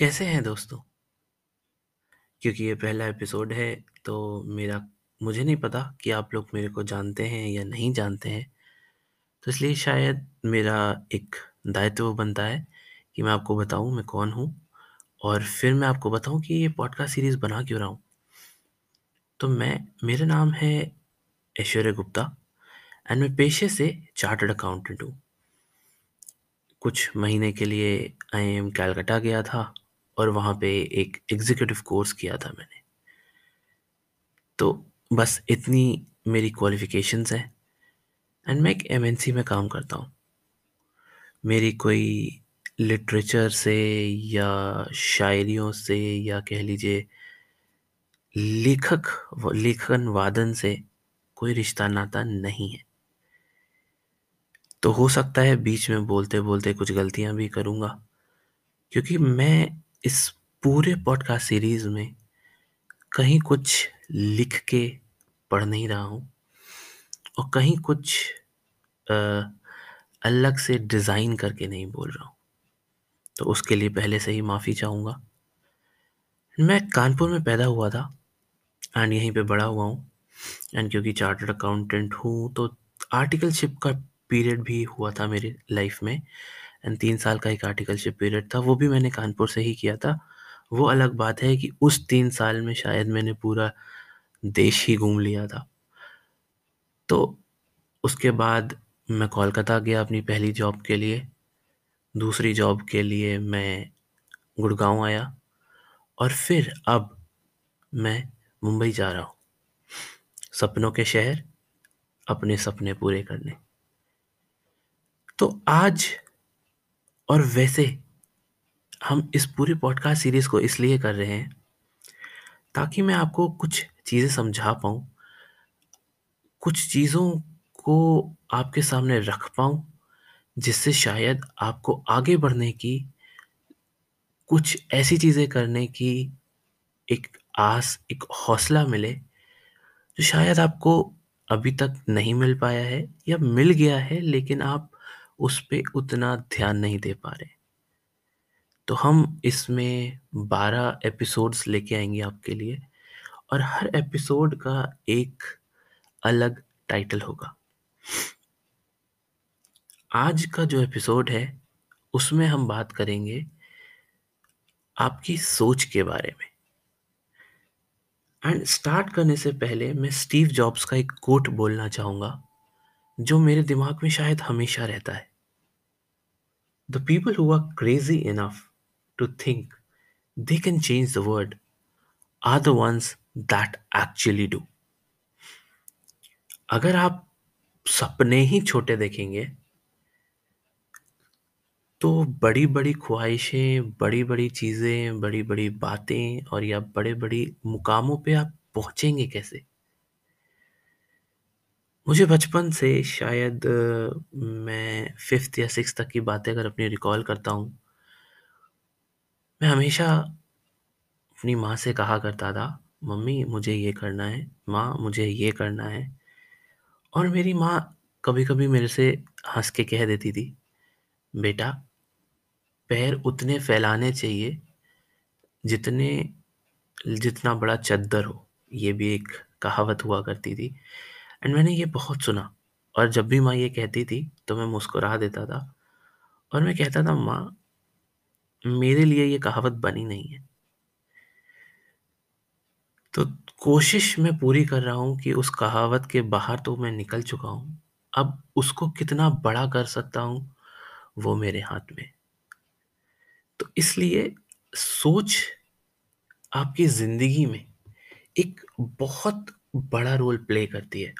कैसे हैं दोस्तों? क्योंकि ये पहला एपिसोड है तो मेरा, मुझे नहीं पता कि आप लोग मेरे को जानते हैं या नहीं जानते हैं। तो इसलिए शायद मेरा एक दायित्व बनता है कि मैं आपको बताऊँ मैं कौन हूँ, और फिर मैं आपको बताऊँ कि ये पॉडकास्ट सीरीज़ बना क्यों रहा हूँ। तो मैं, मेरा नाम है ऐश्वर्य गुप्ता एंड मैं पेशे से चार्टर्ड अकाउंटेंट हूँ। कुछ महीने के लिए आई एम कलकत्ता गया था और वहाँ पे एक एग्जीक्यूटिव कोर्स किया था मैंने। तो बस इतनी मेरी क्वालिफ़िकेशंस हैं एंड मैं एक एमएनसी में काम करता हूँ। मेरी कोई लिटरेचर से या शायरियों से या कह लीजिए लेखक, लेखन वादन से कोई रिश्ता नाता नहीं है। तो हो सकता है बीच में बोलते-बोलते कुछ गलतियाँ भी करूँगा, क्योंकि मैं इस पूरे पॉडकास्ट सीरीज़ में कहीं कुछ लिख के पढ़ नहीं रहा हूँ और कहीं कुछ अ, अलग से डिज़ाइन करके नहीं बोल रहा हूँ। तो उसके लिए पहले से ही माफ़ी चाहूँगा। मैं कानपुर में पैदा हुआ था एंड यहीं पे बड़ा हुआ हूँ एंड क्योंकि चार्टर्ड अकाउंटेंट हूँ तो आर्टिकलशिप का पीरियड भी हुआ था मेरी लाइफ में एंड तीन साल का एक आर्टिकलशिप पीरियड था, वो भी मैंने कानपुर से ही किया था। वो अलग बात है कि उस तीन साल में शायद मैंने पूरा देश ही घूम लिया था। तो उसके बाद मैं कोलकाता गया अपनी पहली जॉब के लिए। दूसरी जॉब के लिए मैं गुड़गांव आया और फिर अब मैं मुंबई जा रहा हूँ। सपनों के शहर, अपने सपने पूरे करने। तो आज और वैसे हम इस पूरी पॉडकास्ट सीरीज़ को इसलिए कर रहे हैं ताकि मैं आपको कुछ चीज़ें समझा पाऊँ, कुछ चीज़ों को आपके सामने रख पाऊँ, जिससे शायद आपको आगे बढ़ने की, कुछ ऐसी चीज़ें करने की एक आस, एक हौसला मिले जो शायद आपको अभी तक नहीं मिल पाया है या मिल गया है, लेकिन आप उस पर उतना ध्यान नहीं दे पा रहे। तो हम इसमें 12 एपिसोड्स लेके आएँगे आपके लिए और हर एपिसोड का एक अलग टाइटल होगा। आज का जो एपिसोड है, उसमें हम बात करेंगे आपकी सोच के बारे में। एंड स्टार्ट करने से पहले मैं स्टीव जॉब्स का एक कोट बोलना चाहूँगा, जो मेरे दिमाग में शायद हमेशा रहता है। The people who are crazy enough to think they can change the world are the ones that actually do अगर आप सपने ही छोटे देखेंगे तो बड़ी-बड़ी ख्वाहिशें, बड़ी-बड़ी चीज़ें, बड़ी-बड़ी बातें और या बड़े-बड़ी मुकामों पे आप पहुँचेंगे कैसे? मुझे बचपन से शायद मैं 5th या 6th तक की बातें अगर अपनी रिकॉल करता हूँ मैं हमेशा अपनी माँ से कहा करता था, "मम्मी मुझे ये करना है, माँ मुझे ये करना है।" और मेरी माँ कभी-कभी मेरे से हँस के कह देती थी, "बेटा पैर उतने फैलाने चाहिए जितने जितना बड़ा चद्दर हो।" ये भी एक कहावत हुआ करती थी एंड मैंने ये बहुत सुना और जब भी माँ ये कहती थी तो मैं मुस्कुरा देता था और मैं कहता था, "माँ मेरे लिए ये कहावत बनी नहीं है।" तो कोशिश मैं पूरी कर रहा हूँ कि उस कहावत के बाहर तो मैं निकल चुका हूँ। अब उसको कितना बड़ा कर सकता हूँ, वो मेरे हाथ में। तो इसलिए सोच आपकी ज़िंदगी में एक बहुत बड़ा रोल प्ले करती है।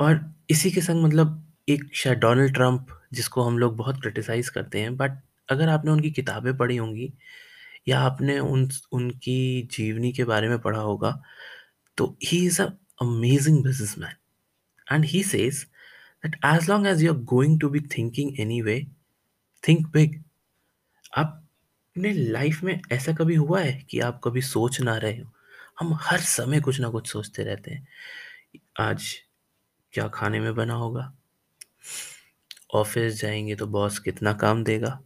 और इसी के संग मतलब एक शायद डोनाल्ड ट्रंप जिसको हम लोग बहुत क्रिटिसाइज़ करते हैं बट अगर आपने उनकी किताबें पढ़ी होंगी, या आपने उन, उनकी जीवनी के बारे में पढ़ा होगा तो he is a amazing businessman and he says that as long as you are going to be thinking anyway think big आपने लाइफ में ऐसा कभी हुआ है कि आप कभी सोच ना रहे हो? हम हर समय कुछ ना कुछ सोचते रहते हैं। आज क्या खाने में बना होगा? ऑफ़िस जाएँगे तो बॉस कितना काम देगा?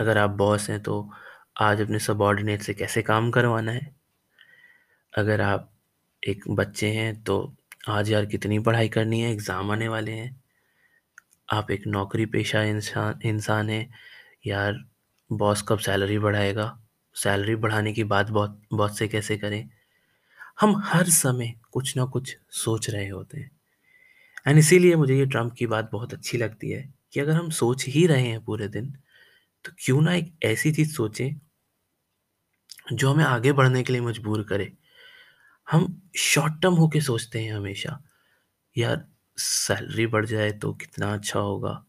अगर आप बॉस हैं तो आज अपने सबॉर्डिनेट से कैसे काम करवाना है? अगर आप एक बच्चे हैं तो आज यार कितनी पढ़ाई करनी है? एग्ज़ाम आने वाले हैं। आप एक नौकरी पेशा इंसान इंसान हैं। यार, बॉस कब सैलरी बढ़ाएगा? सैलरी बढ़ाने की बात बहुत बॉस से कैसे करें? हम हर समय कुछ ना कुछ सोच रहे होते हैं। एंड इसीलिए मुझे ये ट्रंप की बात बहुत अच्छी लगती है कि अगर हम सोच ही रहे हैं पूरे दिन तो क्यों ना एक ऐसी चीज़ सोचें जो हमें आगे बढ़ने के लिए मजबूर करे। हम शॉर्ट टर्म होके सोचते हैं हमेशा, यार सैलरी बढ़ जाए तो कितना अच्छा होगा।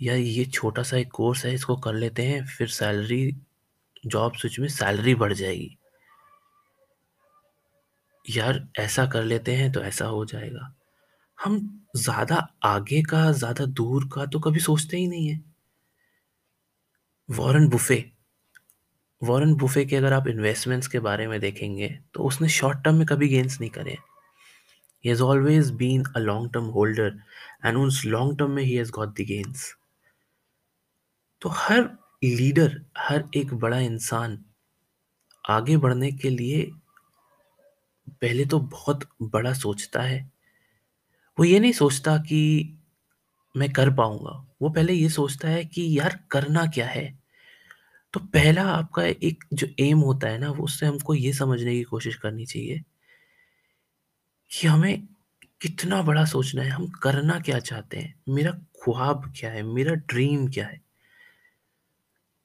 या ये छोटा सा एक कोर्स है, इसको कर लेते हैं, फिर सैलरी जॉब स्विच में सैलरी बढ़ जाएगी। यार ऐसा कर लेते हैं तो ऐसा हो जाएगा। हम ज़्यादा आगे का, ज़्यादा दूर का तो कभी सोचते ही नहीं है। Warren Buffett. वॉरेन बुफे के अगर आप इन्वेस्टमेंट्स के बारे में देखेंगे तो उसने शॉर्ट टर्म में कभी गेंस नहीं करे he. Has always been a long term holder and उस लॉन्ग टर्म में he has got the gains तो हर लीडर हर एक बड़ा इंसान आगे बढ़ने के लिए पहले तो बहुत बड़ा सोचता है। वो ये नहीं सोचता कि मैं कर पाऊँगा। वो पहले ये सोचता है कि यार करना क्या है? तो पहला आपका एक जो एम होता है ना, वो उससे हमको ये समझने की कोशिश करनी चाहिए कि हमें कितना बड़ा सोचना है। हम करना क्या चाहते हैं? मेरा ख्वाब क्या है? मेरा ड्रीम क्या है?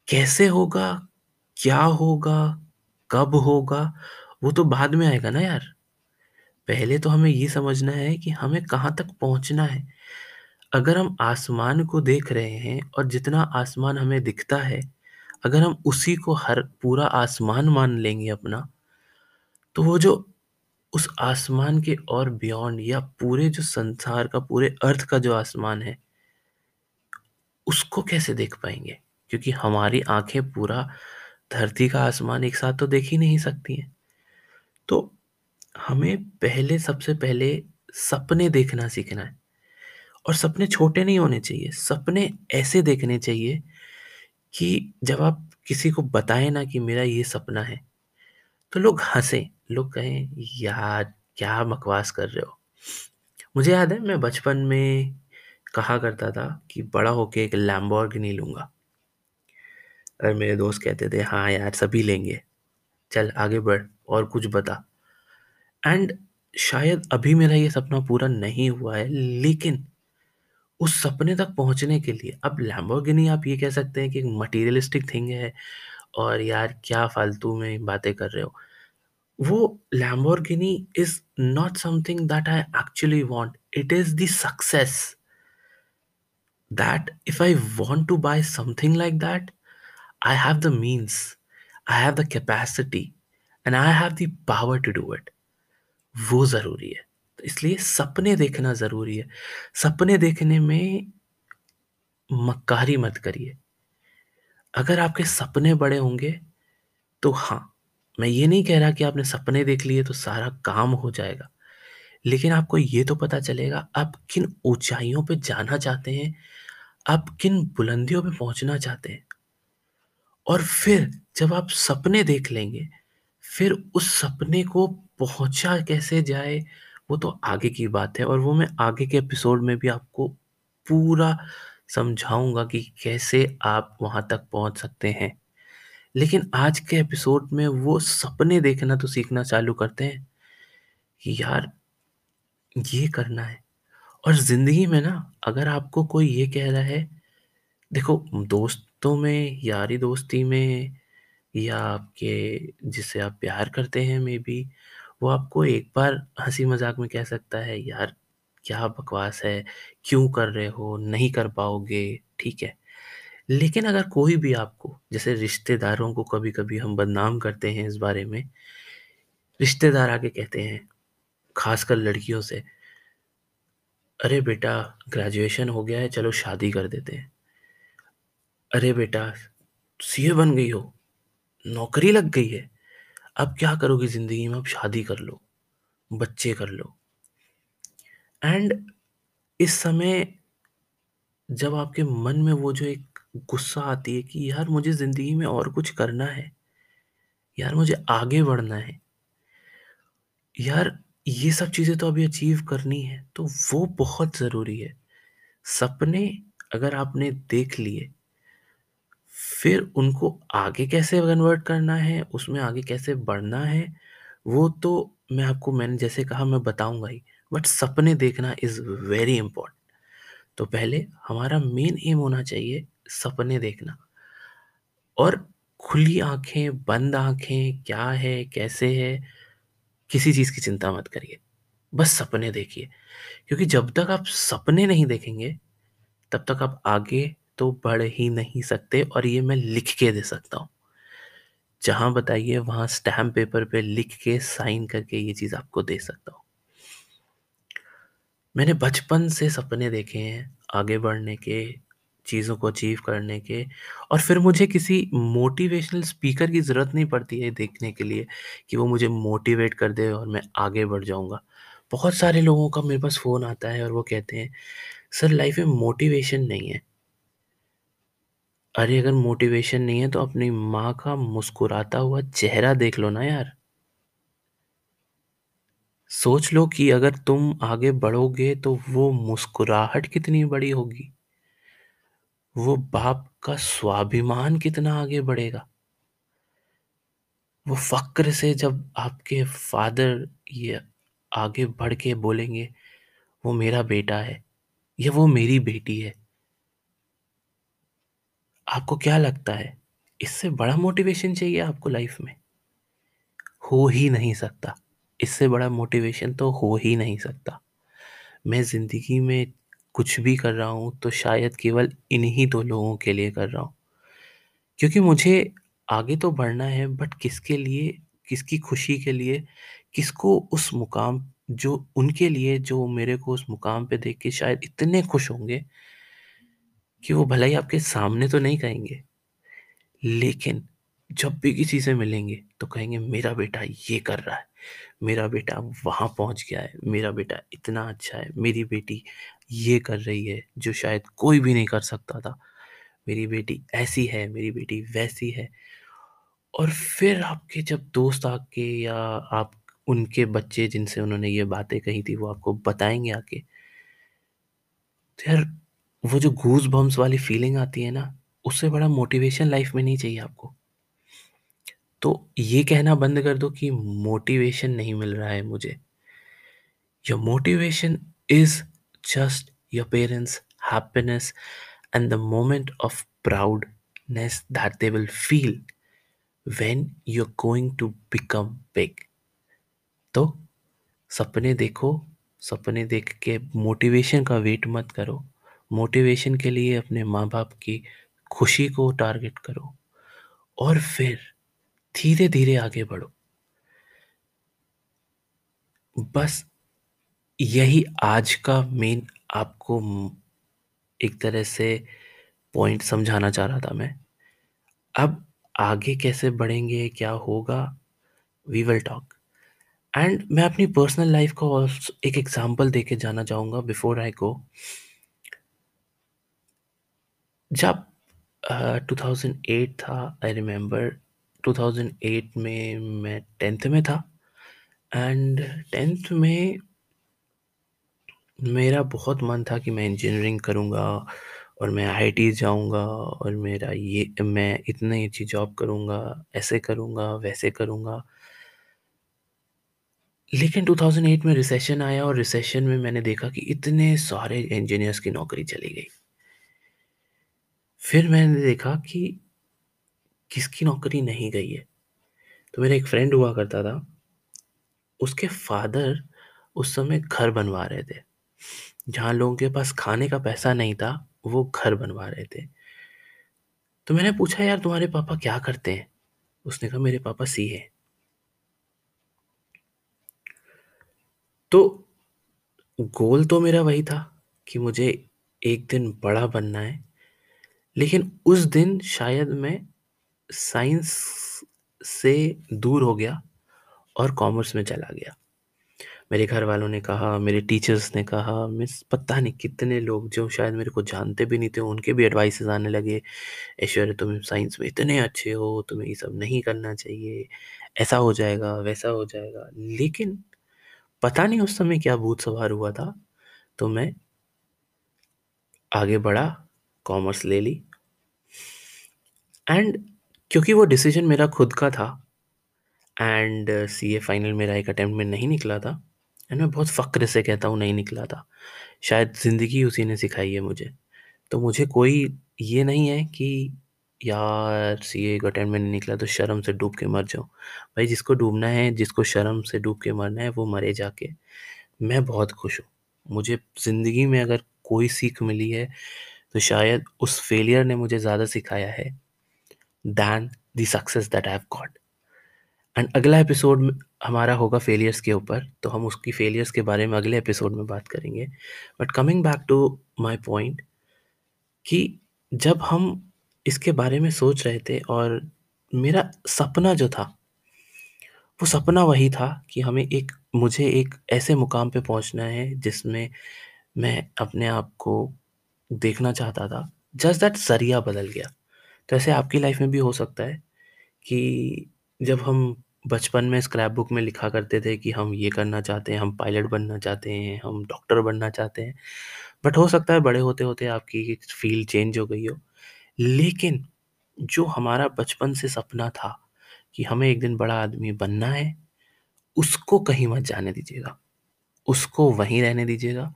कैसे होगा? क्या होगा? कब होगा? वो तो बाद में आएगा ना यार। पहले तो हमें ये समझना है कि हमें कहाँ तक पहुँचना है। अगर हम आसमान को देख रहे हैं और जितना आसमान हमें दिखता है, अगर हम उसी को हर पूरा आसमान मान लेंगे अपना तो वो जो उस आसमान के और बियॉन्ड या पूरे जो संसार का, पूरे अर्थ का जो आसमान है, उसको कैसे देख पाएँगे? क्योंकि हमारी आँखें पूरा धरती का आसमान एक साथ तो देख ही नहीं सकती हैं। तो हमें पहले, सबसे पहले सपने देखना सीखना है। और सपने छोटे नहीं होने चाहिए, सपने ऐसे देखने चाहिए कि जब आप किसी को बताएँ ना कि मेरा ये सपना है तो लोग हंसें, लोग कहें, यार, क्या बकवास कर रहे हो? मुझे याद है, मैं बचपन में कहा करता था कि बड़ा होके एक लैम्बोर्गिनी लूँगा। और मेरे दोस्त कहते थे हाँ यार, सभी लेंगे। चल, आगे बढ़। और कुछ बता। एंड शायद अभी मेरा ये सपना पूरा नहीं हुआ है लेकिन उस सपने तक पहुँचने के लिए अब लैम्बोर्गिनी आप ये कह सकते हैं कि एक मटीरियलिस्टिक थिंग है और यार क्या फालतू में बातें कर रहे हो। वो Lamborghini is not something that I actually want it is the success that if I want to buy something like that, I have the means, I have the capacity, I have the power to do it. वो ज़रूरी है। तो इसलिए सपने देखना ज़रूरी है। सपने देखने में मक्कारी मत करिए। अगर आपके सपने बड़े होंगे तो हाँ मैं ये नहीं कह रहा कि आपने सपने देख लिए तो सारा काम हो जाएगा। लेकिन आपको ये तो पता चलेगा, आप किन ऊंचाइयों पे जाना चाहते हैं, आप किन बुलंदियों पे पहुँचना चाहते हैं। और फिर जब आप सपने देख लेंगे फिर उस सपने को पहुँचा कैसे जाए, वो तो आगे की बात है और वो मैं आगे के एपिसोड में भी आपको पूरा समझाऊँगा कि कैसे आप वहाँ तक पहुँच सकते हैं। लेकिन आज के एपिसोड में वो सपने देखना तो सीखना चालू करते हैं कि यार, ये करना है। और ज़िंदगी में ना, अगर आपको कोई ये कह रहा है, देखो, दोस्तों में, यारी दोस्ती में या आपके जिससे आप प्यार करते हैं, मे बी, वो आपको एक बार हँसी मज़ाक में कह सकता है, यार, क्या बकवास है? क्यों कर रहे हो? नहीं कर पाओगे। ठीक है। लेकिन अगर कोई भी आपको, जैसे रिश्तेदारों को कभी कभी हम बदनाम करते हैं इस बारे में, रिश्तेदार आके कहते हैं, खासकर लड़कियों से, अरे बेटा, ग्रेजुएशन हो गया है, चलो शादी कर देते हैं। अरे बेटा, सीए बन गई हो? नौकरी लग गई है अब क्या करोगी ज़िंदगी में अब शादी कर लो बच्चे कर लो एंड इस समय जब आपके मन में वो जो एक गुस्सा आती है कि यार मुझे ज़िंदगी में और कुछ करना है। यार मुझे आगे बढ़ना है। यार ये सब चीज़ें तो अभी अचीव करनी है, तो वो बहुत ज़रूरी है। सपने अगर आपने देख लिए फिर उनको आगे कैसे कन्वर्ट करना है, उसमें आगे कैसे बढ़ना है, वो तो मैं आपको मैंने जैसे कहा मैं बताऊँगा ही, बट सपने देखना इज़ वेरी इम्पोर्टेंट। तो पहले हमारा मेन एम होना चाहिए सपने देखना और खुली आँखें, बंद आँखें, क्या है, कैसे है, किसी चीज़ की चिंता मत करिए। बस सपने देखिए, क्योंकि जब तक आप सपने नहीं देखेंगे, तब तक आप आगे तो बढ़ ही नहीं सकते और ये मैं लिख के दे सकता हूँ। जहाँ बताइए वहाँ स्टैम्प पेपर पे लिख के साइन करके ये चीज़ आपको दे सकता हूँ। मैंने बचपन से सपने देखे हैं आगे बढ़ने के, चीज़ों को अचीव करने के और फिर मुझे किसी मोटिवेशनल स्पीकर की ज़रूरत नहीं पड़ती है देखने के लिए कि वो मुझे मोटिवेट कर दे और मैं आगे बढ़ जाऊँगा। बहुत सारे लोगों का मेरे पास फ़ोन आता है और वो कहते हैं, "सर लाइफ़ में मोटिवेशन नहीं है।" अरे अगर मोटिवेशन नहीं है तो अपनी माँ का मुस्कुराता हुआ चेहरा देख लो ना यार। सोच लो कि अगर तुम आगे बढ़ोगे तो वो मुस्कुराहट कितनी बड़ी होगी। वो बाप का स्वाभिमान कितना आगे बढ़ेगा। वो फ़क्र से जब आपके फ़ादर ये आगे बढ़ के बोलेंगे, वो मेरा बेटा है या वो मेरी बेटी है। आपको क्या लगता है, इससे बड़ा मोटिवेशन चाहिए आपको लाइफ़ में? हो ही नहीं सकता। इससे बड़ा मोटिवेशन तो हो ही नहीं सकता। मैं ज़िंदगी में कुछ भी कर रहा हूँ तो शायद केवल इन्हीं दो लोगों के लिए कर रहा हूँ। क्योंकि मुझे आगे तो बढ़ना है बट किसके लिए, किसकी खुशी के लिए, किसको उस मुकाम जो उनके लिए जो मेरे को उस मुकाम पे देख के शायद इतने खुश होंगे कि वो भलाई आपके सामने तो नहीं कहेंगे, लेकिन जब भी किसी से मिलेंगे तो कहेंगे मेरा बेटा ये कर रहा है, मेरा बेटा वहाँ पहुँच गया है, मेरा बेटा इतना अच्छा है, मेरी बेटी ये कर रही है जो शायद कोई भी नहीं कर सकता था। मेरी बेटी ऐसी है, मेरी बेटी वैसी है। और फिर आपके जब दोस्त आके या आप उनके बच्चे जिनसे उन्होंने ये बातें कही थी वो आपको बताएँगे आके, तो यार वो जो घूस बम्स वाली फीलिंग आती है ना, उससे बड़ा मोटिवेशन लाइफ में नहीं चाहिए आपको। तो ये कहना बंद कर दो कि मोटिवेशन नहीं मिल रहा है मुझे। Your motivation is just your parents happiness and the moment of proudness that they will feel when you are going to become big तो सपने देखो, सपने देख के मोटिवेशन का वेट मत करो। मोटिवेशन के लिए अपने माँ-बाप की खुशी को टारगेट करो और फिर धीरे-धीरे आगे बढ़ो। बस यही आज का मेन आपको एक तरह से पॉइंट समझाना चाह रहा था मैं। अब आगे कैसे बढ़ेंगे, क्या होगा, वी विल टॉक। एंड मैं अपनी पर्सनल लाइफ़ को एक एग्ज़ाम्पल देके जाना चाहूँगा बिफोर आई गो। जब अ, 2008 था आई रिमेंबर 2008 में मैं 10th में था एंड 10th में मेरा बहुत मन था कि मैं इंजीनियरिंग करूँगा और मैं आई आईआईटी जाऊँगा और मेरा ये मैं इतनी अच्छी जॉब करूँगा, ऐसे करूँगा, वैसे करूँगा। लेकिन 2008 में रिसेशन आया और रिसेशन में मैंने देखा कि इतने सारे इंजीनियर्स की नौकरी चली गई। फिर मैंने देखा कि किसकी नौकरी नहीं गई है। तो मेरा एक फ्रेंड हुआ करता था, उसके फादर उस समय घर बनवा रहे थे। जहाँ लोगों के पास खाने का पैसा नहीं था, वो घर बनवा रहे थे। तो मैंने पूछा यार तुम्हारे पापा क्या करते हैं? उसने कहा मेरे पापा सी है तो गोल तो मेरा वही था कि मुझे एक दिन बड़ा बनना है, लेकिन उस दिन शायद मैं साइंस से दूर हो गया और कॉमर्स में चला गया। मेरे घर वालों ने कहा, मेरे टीचर्स ने कहा, मिस, पता नहीं कितने लोग जो शायद मेरे को जानते भी नहीं थे, उनके भी एडवाइसेस आने लगे। ऐश्वर्य, तुम साइंस में इतने अच्छे हो, तुम्हें ये सब नहीं करना चाहिए। ऐसा हो जाएगा, वैसा हो जाएगा। लेकिन पता नहीं उस समय क्या भूत सवार हुआ था तो मैं आगे बढ़ा कॉमर्स ले ली। एंड क्योंकि वो डिसीज़न मेरा खुद का था एंड सी ए फाइनल मेरा एक अटैम्प्ट में नहीं निकला था एंड मैं बहुत फ़क्र से कहता हूँ नहीं निकला था। शायद ज़िंदगी उसी ने सिखाई है मुझे। तो मुझे कोई ये नहीं है कि, यार सी ए का अटैम्प्ट में नहीं निकला तो शर्म से डूब के मर जाऊँ। भाई, जिसको डूबना है, जिसको शर्म से डूब के मरना है, वो मरे जाके। मैं बहुत खुश हूँ। मुझे ज़िंदगी में अगर कोई सीख मिली है तो शायद उस फेलियर ने मुझे ज़्यादा सिखाया है than the success that I have got and अगला एपिसोड हमारा होगा फेलियर्स के ऊपर तो हम उसकी फेलियर्स के बारे में अगले एपिसोड में बात करेंगे. But coming back to my point कि जब हम इसके बारे में सोच रहे थे और मेरा सपना जो था, वो सपना वही था कि हमें एक, मुझे एक ऐसे मुकाम पे पहुँचना है जिसमें मैं अपने आप को देखना चाहता था। जस्ट दैट ज़रिया बदल गया। तो ऐसे आपकी लाइफ में भी हो सकता है कि जब हम बचपन में स्क्रैप बुक में लिखा करते थे कि हम ये करना चाहते हैं, हम पायलट बनना चाहते हैं, हम डॉक्टर बनना चाहते हैं बट हो सकता है बड़े होते होते आपकी फ़ील्ड चेंज हो गई हो। लेकिन जो हमारा बचपन से सपना था कि हमें एक दिन बड़ा आदमी बनना है, उसको कहीं मत जाने दीजिएगा। उसको वहीं रहने दीजिएगा।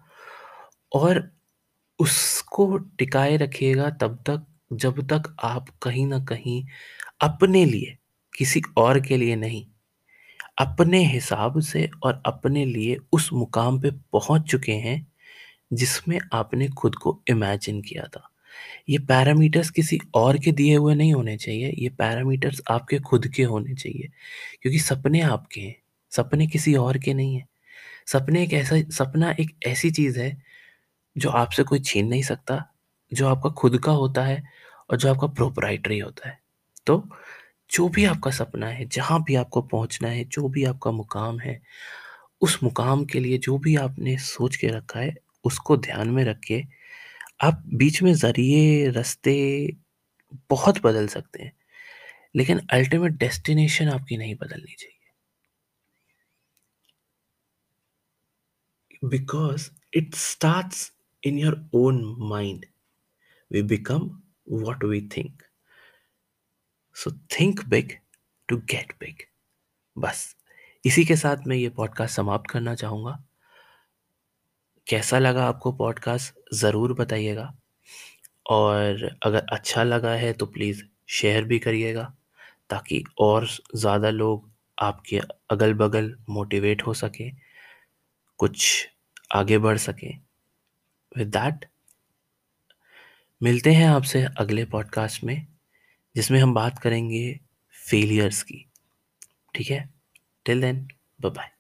और उसको टिकाए रखिएगा तब तक, जब तक आप कहीं ना कहीं अपने लिए, किसी और के लिए नहीं, अपने हिसाब से और अपने लिए उस मुकाम पे पहुँच चुके हैं जिसमें आपने खुद को इमेजिन किया था। ये पैरामीटर्स किसी और के दिए हुए नहीं होने चाहिए, ये पैरामीटर्स आपके खुद के होने चाहिए, क्योंकि सपने आपके हैं, सपने किसी और के नहीं हैं। सपने एक ऐसा, सपना एक ऐसी चीज़ है जो आपसे कोई छीन नहीं सकता, जो आपका खुद का होता है और जो आपका प्रोपराइटरी होता है। तो जो भी आपका सपना है, जहाँ भी आपको पहुँचना है, जो भी आपका मुकाम है, उस मुकाम के लिए जो भी आपने सोच के रखा है, उसको ध्यान में रख के आप बीच में ज़रिए, रास्ते बहुत बदल सकते हैं, लेकिन अल्टीमेट डेस्टिनेशन आपकी नहीं बदलनी चाहिए। Because it starts in your own mind we become what we think so think big to get big बस, इसी के साथ मैं ये पॉडकास्ट समाप्त करना चाहूँगा। कैसा लगा आपको पॉडकास्ट ज़रूर बताइएगा। और अगर अच्छा लगा है तो प्लीज़ शेयर भी करिएगा, ताकि और ज़्यादा लोग आपके अगल बगल मोटिवेट हो सकें, कुछ आगे बढ़ सकें। विद दैट मिलते हैं आपसे अगले पॉडकास्ट में, जिसमें हम बात करेंगे फेलियर्स की। ठीक है? Till then bye